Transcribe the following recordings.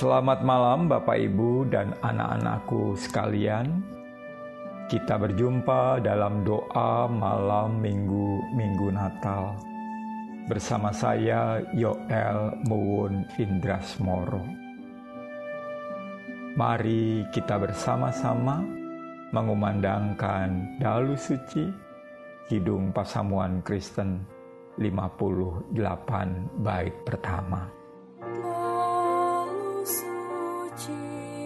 Selamat malam, Bapak, Ibu, dan anak-anakku sekalian. Kita berjumpa dalam doa malam Minggu Minggu Natal bersama saya Yoel Muwun Indrasmoro. Mari kita bersama-sama mengumandangkan dalu suci Kidung Pasamuan Kristen 58 bait pertama. 记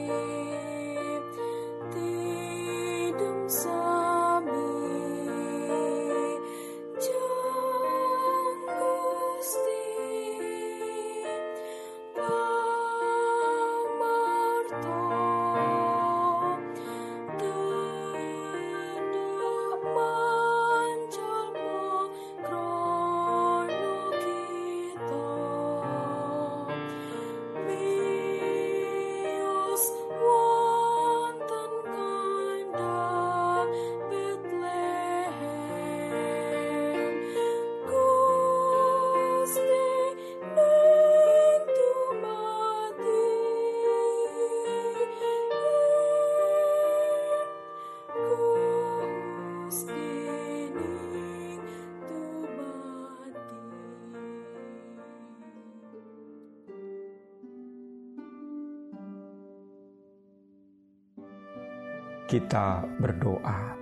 kita berdoa.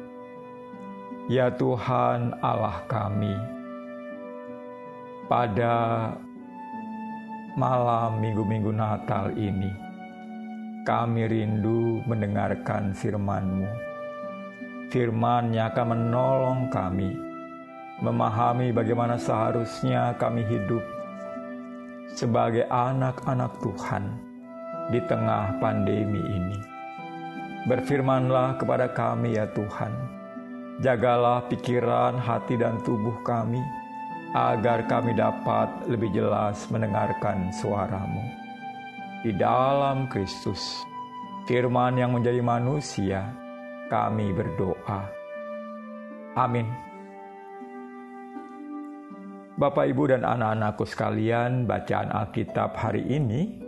Ya Tuhan Allah kami, pada malam minggu-minggu Natal ini, kami rindu mendengarkan firman-Mu. Firman yang akan menolong kami memahami bagaimana seharusnya kami hidup sebagai anak-anak Tuhan di tengah pandemi ini. Berfirmanlah kepada kami ya Tuhan. Jagalah pikiran, hati, dan tubuh kami, agar kami dapat lebih jelas mendengarkan suaramu. Di dalam Kristus, firman yang menjadi manusia, kami berdoa. Amin. Bapak, Ibu, dan anak-anakku sekalian, bacaan Alkitab hari ini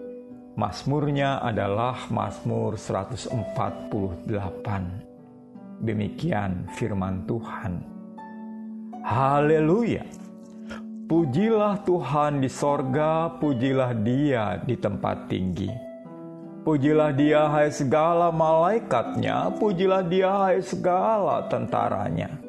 Mazmurnya adalah Mazmur 148. Demikian firman Tuhan. Haleluya. Pujilah Tuhan di sorga, pujilah dia di tempat tinggi. Pujilah dia hai segala malaikatnya, pujilah dia hai segala tentaranya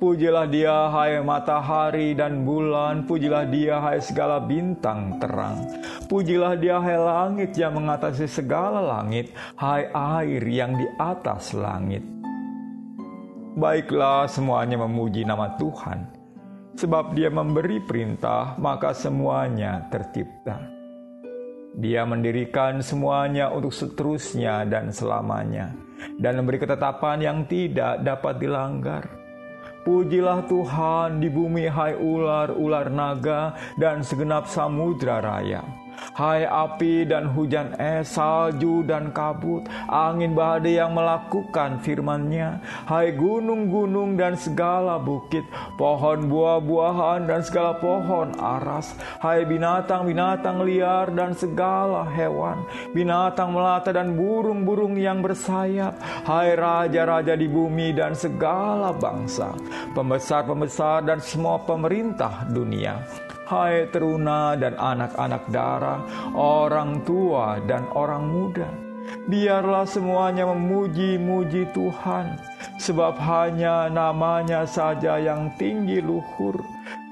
Pujilah dia hai matahari dan bulan, pujilah dia hai segala bintang terang. Pujilah dia hai langit yang mengatasi segala langit, hai air yang di atas langit. Baiklah semuanya memuji nama Tuhan, sebab dia memberi perintah maka semuanya tercipta. Dia mendirikan semuanya untuk seterusnya dan selamanya, dan memberi ketetapan yang tidak dapat dilanggar Pujilah Tuhan di bumi hai ular-ular naga dan segenap samudra raya. Hai api dan hujan es, salju dan kabut, angin badai yang melakukan firman-Nya. Hai gunung-gunung dan segala bukit, pohon buah-buahan dan segala pohon aras. Hai binatang-binatang liar dan segala hewan, binatang melata dan burung-burung yang bersayap. Hai raja-raja di bumi dan segala bangsa, pembesar-pembesar dan semua pemerintah dunia. Hai teruna dan anak-anak darah, orang tua dan orang muda, biarlah semuanya memuji-muji Tuhan, sebab hanya namanya saja yang tinggi luhur,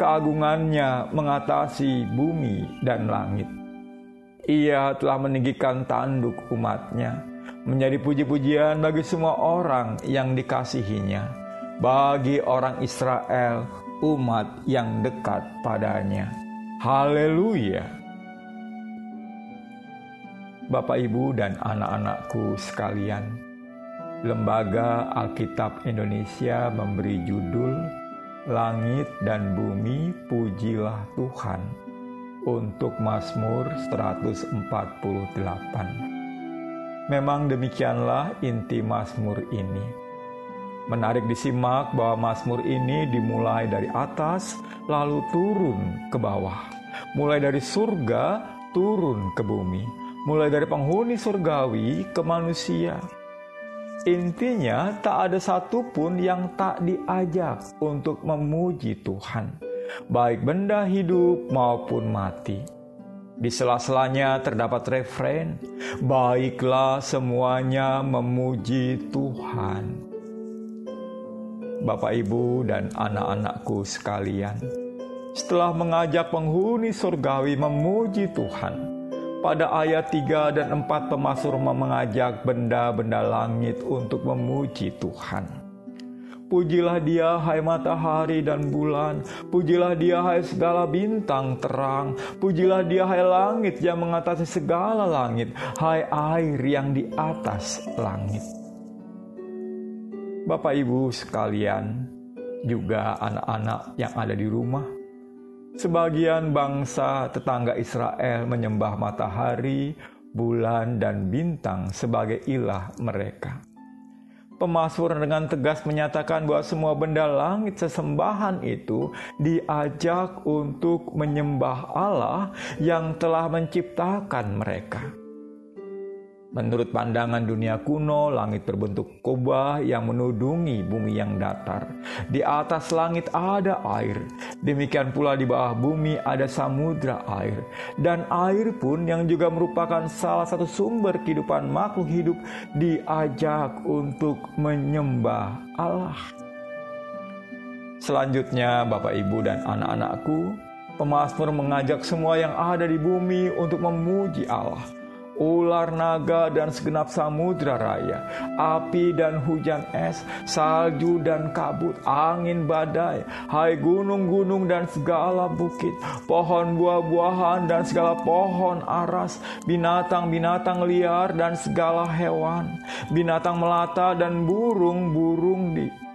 keagungannya mengatasi bumi dan langit. Ia telah meninggikan tanduk umatnya, menjadi puji-pujian bagi semua orang yang dikasihinya, bagi orang Israel umat yang dekat padanya. Haleluya! Bapak, Ibu, dan anak-anakku sekalian, Lembaga Alkitab Indonesia memberi judul Langit dan Bumi Pujilah Tuhan untuk Mazmur 148. Memang demikianlah inti Mazmur ini Menarik disimak bahwa Mazmur ini dimulai dari atas lalu turun ke bawah. Mulai dari surga turun ke bumi. Mulai dari penghuni surgawi ke manusia. Intinya, tak ada satupun yang tak diajak untuk memuji Tuhan, baik benda hidup maupun mati. Di sela-selanya terdapat referen, "Baiklah semuanya memuji Tuhan." Bapak, ibu, dan anak-anakku sekalian, setelah mengajak penghuni surgawi memuji Tuhan, pada ayat 3 dan 4 pemasur mengajak benda-benda langit untuk memuji Tuhan. Pujilah dia hai matahari dan bulan, pujilah dia hai segala bintang terang, pujilah dia hai langit yang mengatasi segala langit, hai air yang di atas langit. Bapak Ibu sekalian, juga anak-anak yang ada di rumah, Sebagian bangsa tetangga Israel menyembah matahari, bulan, dan bintang sebagai ilah mereka. Pemasmur dengan tegas menyatakan bahwa semua benda langit sesembahan itu diajak untuk menyembah Allah yang telah menciptakan mereka. Menurut pandangan dunia kuno, langit berbentuk kubah yang menudungi bumi yang datar. Di atas langit ada air, demikian pula di bawah bumi ada samudra air. Dan air pun yang juga merupakan salah satu sumber kehidupan makhluk hidup diajak untuk menyembah Allah. Selanjutnya, Bapak, Ibu, dan anak-anakku, Pemasmur mengajak semua yang ada di bumi untuk memuji Allah ular naga dan segenap samudra raya, api dan hujan es, salju dan kabut, angin badai, hai gunung-gunung dan segala bukit, pohon buah-buahan dan segala pohon aras, binatang-binatang liar dan segala hewan, binatang melata dan burung-burung di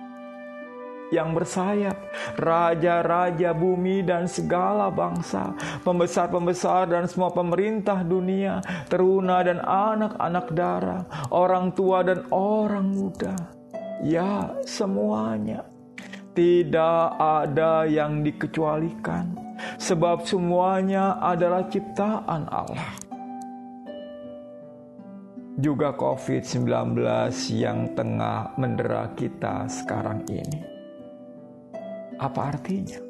yang bersayap, raja-raja bumi dan segala bangsa, pembesar-pembesar dan semua pemerintah dunia, teruna dan anak-anak darah, orang tua dan orang muda. Ya, semuanya. Tidak ada yang dikecualikan, sebab semuanya adalah ciptaan Allah juga COVID-19 yang tengah mendera kita sekarang ini. Apa artinya?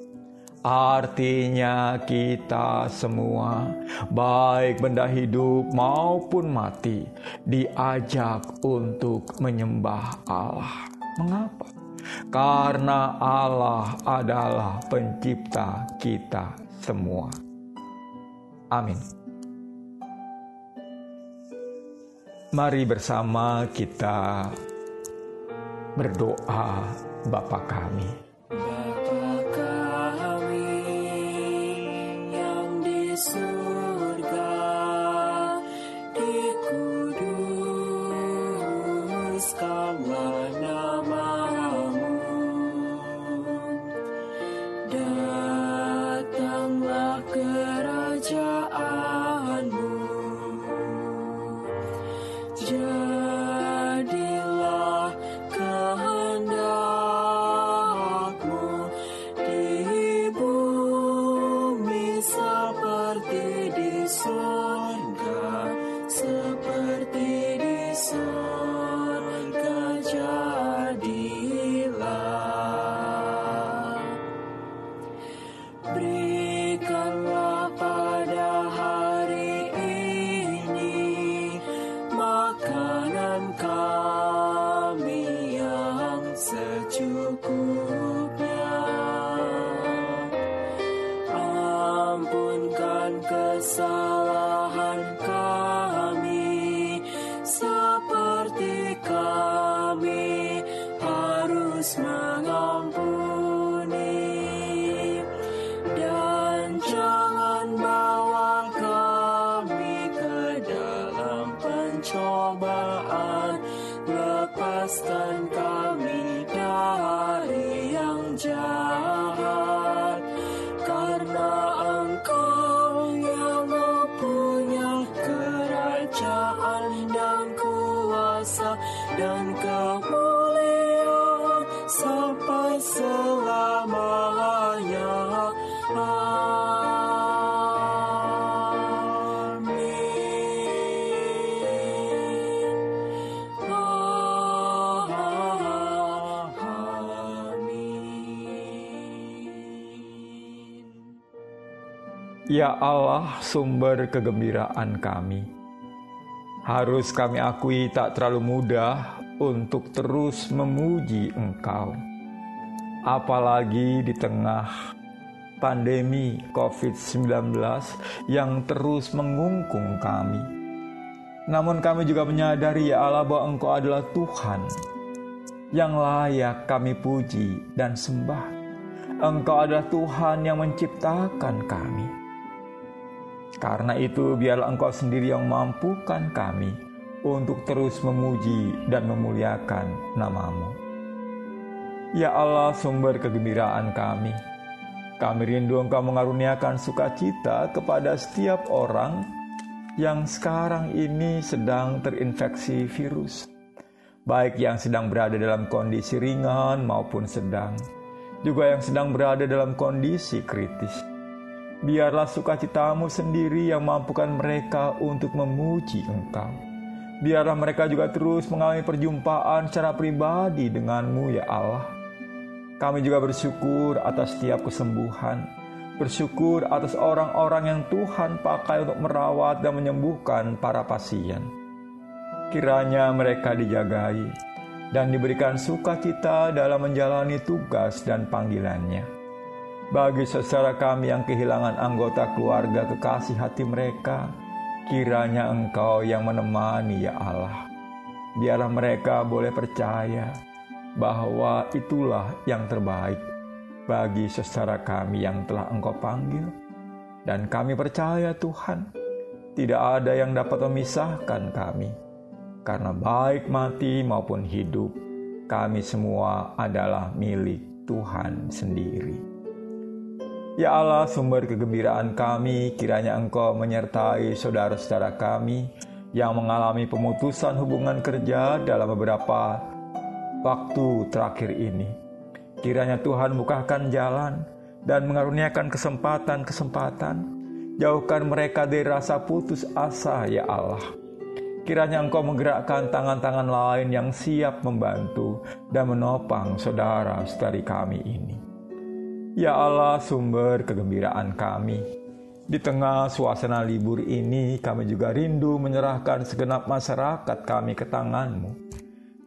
Artinya kita semua, baik benda hidup maupun mati, diajak untuk menyembah Allah. Mengapa? Karena Allah adalah pencipta kita semua. Amin. Mari bersama kita berdoa Bapa kami Ya Allah, sumber kegembiraan kami. Harus kami akui tak terlalu mudah untuk terus memuji Engkau. Apalagi di tengah pandemi COVID-19 yang terus mengungkung kami. Namun kami juga menyadari ya Allah bahwa Engkau adalah Tuhan yang layak kami puji dan sembah. Engkau adalah Tuhan yang menciptakan kami karena itu biarlah engkau sendiri yang mampukan kami untuk terus memuji dan memuliakan namamu. Ya Allah sumber kegembiraan kami, kami rindu engkau mengaruniakan sukacita kepada setiap orang yang sekarang ini sedang terinfeksi virus. Baik yang sedang berada dalam kondisi ringan maupun sedang, juga yang sedang berada dalam kondisi kritis Biarlah sukacitamu sendiri yang mampukan mereka untuk memuji Engkau. Biarlah mereka juga terus mengalami perjumpaan secara pribadi denganmu ya Allah. Kami juga bersyukur atas setiap kesembuhan. Bersyukur atas orang-orang yang Tuhan pakai untuk merawat dan menyembuhkan para pasien. Kiranya mereka dijagai dan diberikan sukacita dalam menjalani tugas dan panggilannya bagi saudara kami yang kehilangan anggota keluarga kekasih hati mereka, kiranya Engkau yang menemani ya Allah. Biarlah mereka boleh percaya bahwa itulah yang terbaik bagi saudara kami yang telah Engkau panggil. Dan kami percaya Tuhan, tidak ada yang dapat memisahkan kami. Karena baik mati maupun hidup, kami semua adalah milik Tuhan sendiri. Ya Allah, sumber kegembiraan kami, kiranya Engkau menyertai saudara-saudara kami yang mengalami pemutusan hubungan kerja dalam beberapa waktu terakhir ini. Kiranya Tuhan bukakan jalan dan mengaruniakan kesempatan-kesempatan. Jauhkan mereka dari rasa putus asa, ya Allah. Kiranya Engkau menggerakkan tangan-tangan lain yang siap membantu dan menopang saudara-saudari kami ini. Ya Allah, sumber kegembiraan kami. Di tengah suasana libur ini, kami juga rindu menyerahkan segenap masyarakat kami ke tangan-Mu.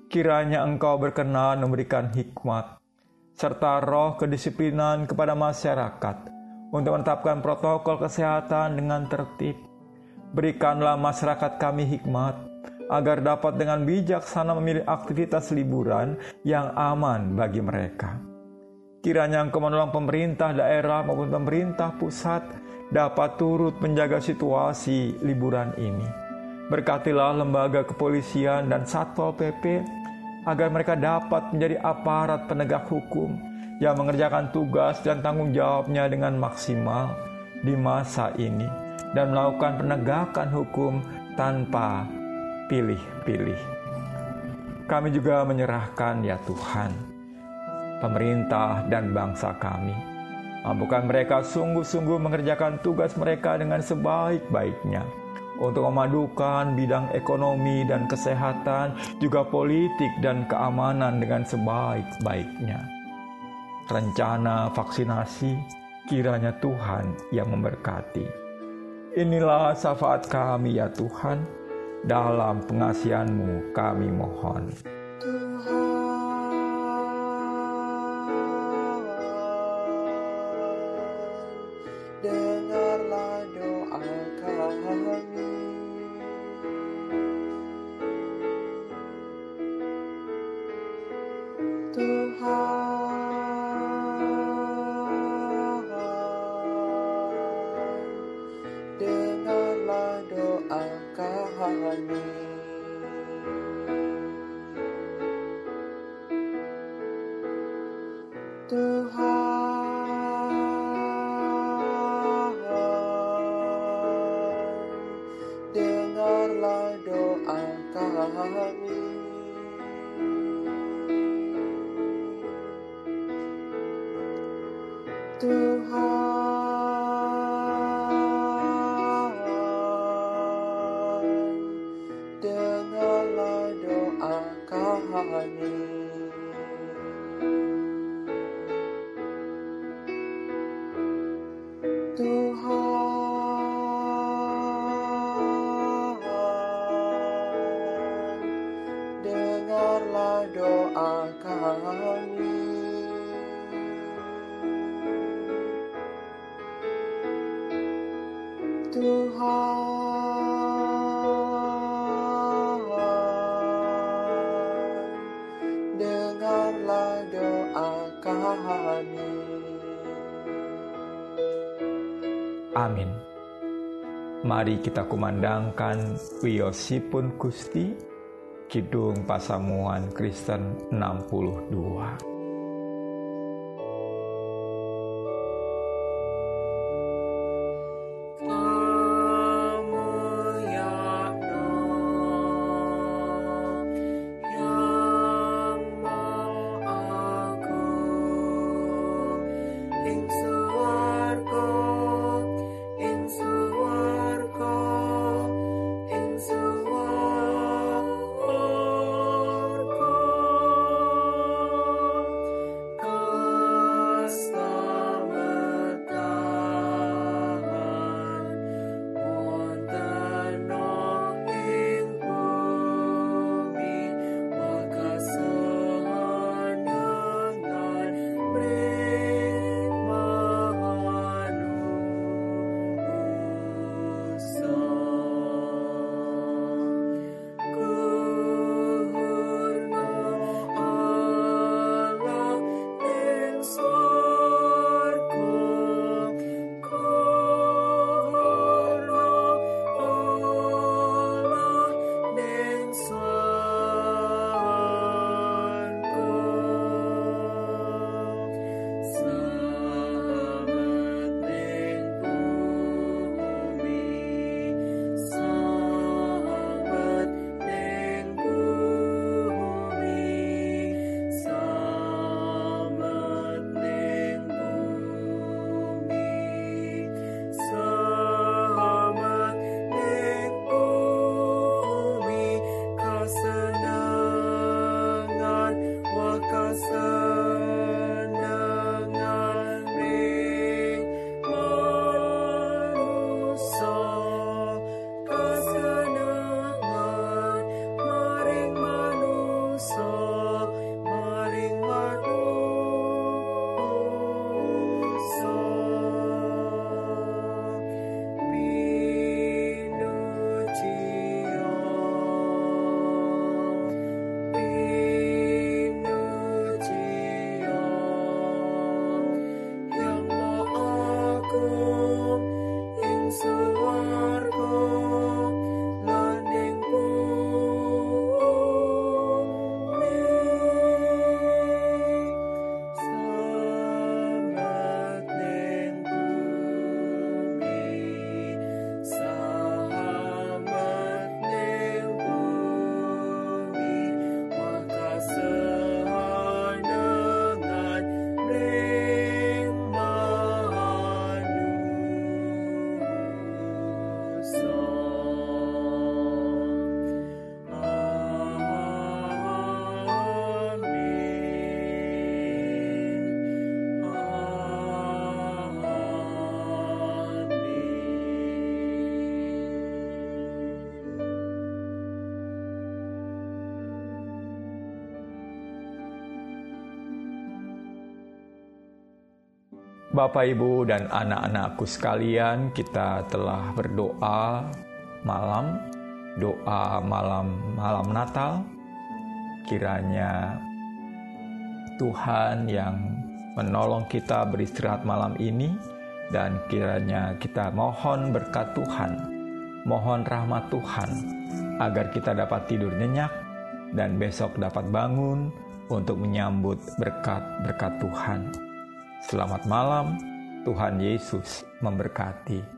Kiranya Engkau berkenan memberikan hikmat, serta roh kedisiplinan kepada masyarakat untuk menetapkan protokol kesehatan dengan tertib. Berikanlah masyarakat kami hikmat, agar dapat dengan bijaksana memilih aktivitas liburan yang aman bagi mereka. Kiranya Engkau menolong pemerintah daerah maupun pemerintah pusat dapat turut menjaga situasi liburan ini. Berkatilah lembaga kepolisian dan Satpol PP agar mereka dapat menjadi aparat penegak hukum yang mengerjakan tugas dan tanggung jawabnya dengan maksimal di masa ini dan melakukan penegakan hukum tanpa pilih-pilih. Kami juga menyerahkan ya Tuhan pemerintah, dan bangsa kami. Mampukan mereka sungguh-sungguh mengerjakan tugas mereka dengan sebaik-baiknya untuk memadukan bidang ekonomi dan kesehatan, juga politik dan keamanan dengan sebaik-baiknya. Rencana vaksinasi kiranya Tuhan yang memberkati. Inilah syafaat kami ya Tuhan, dalam pengasihanmu kami mohon. Tuhan. to heart. Amin. Mari kita kumandangkan Wiosipun Gusti, Kidung Pasamuan Kristen 62. think so. Bapak, Ibu, dan anak-anakku sekalian, kita telah berdoa malam, doa malam malam Natal. Kiranya Tuhan yang menolong kita beristirahat malam ini dan kiranya kita mohon berkat Tuhan, mohon rahmat Tuhan agar kita dapat tidur nyenyak dan besok dapat bangun untuk menyambut berkat-berkat Tuhan. Selamat malam, Tuhan Yesus memberkati.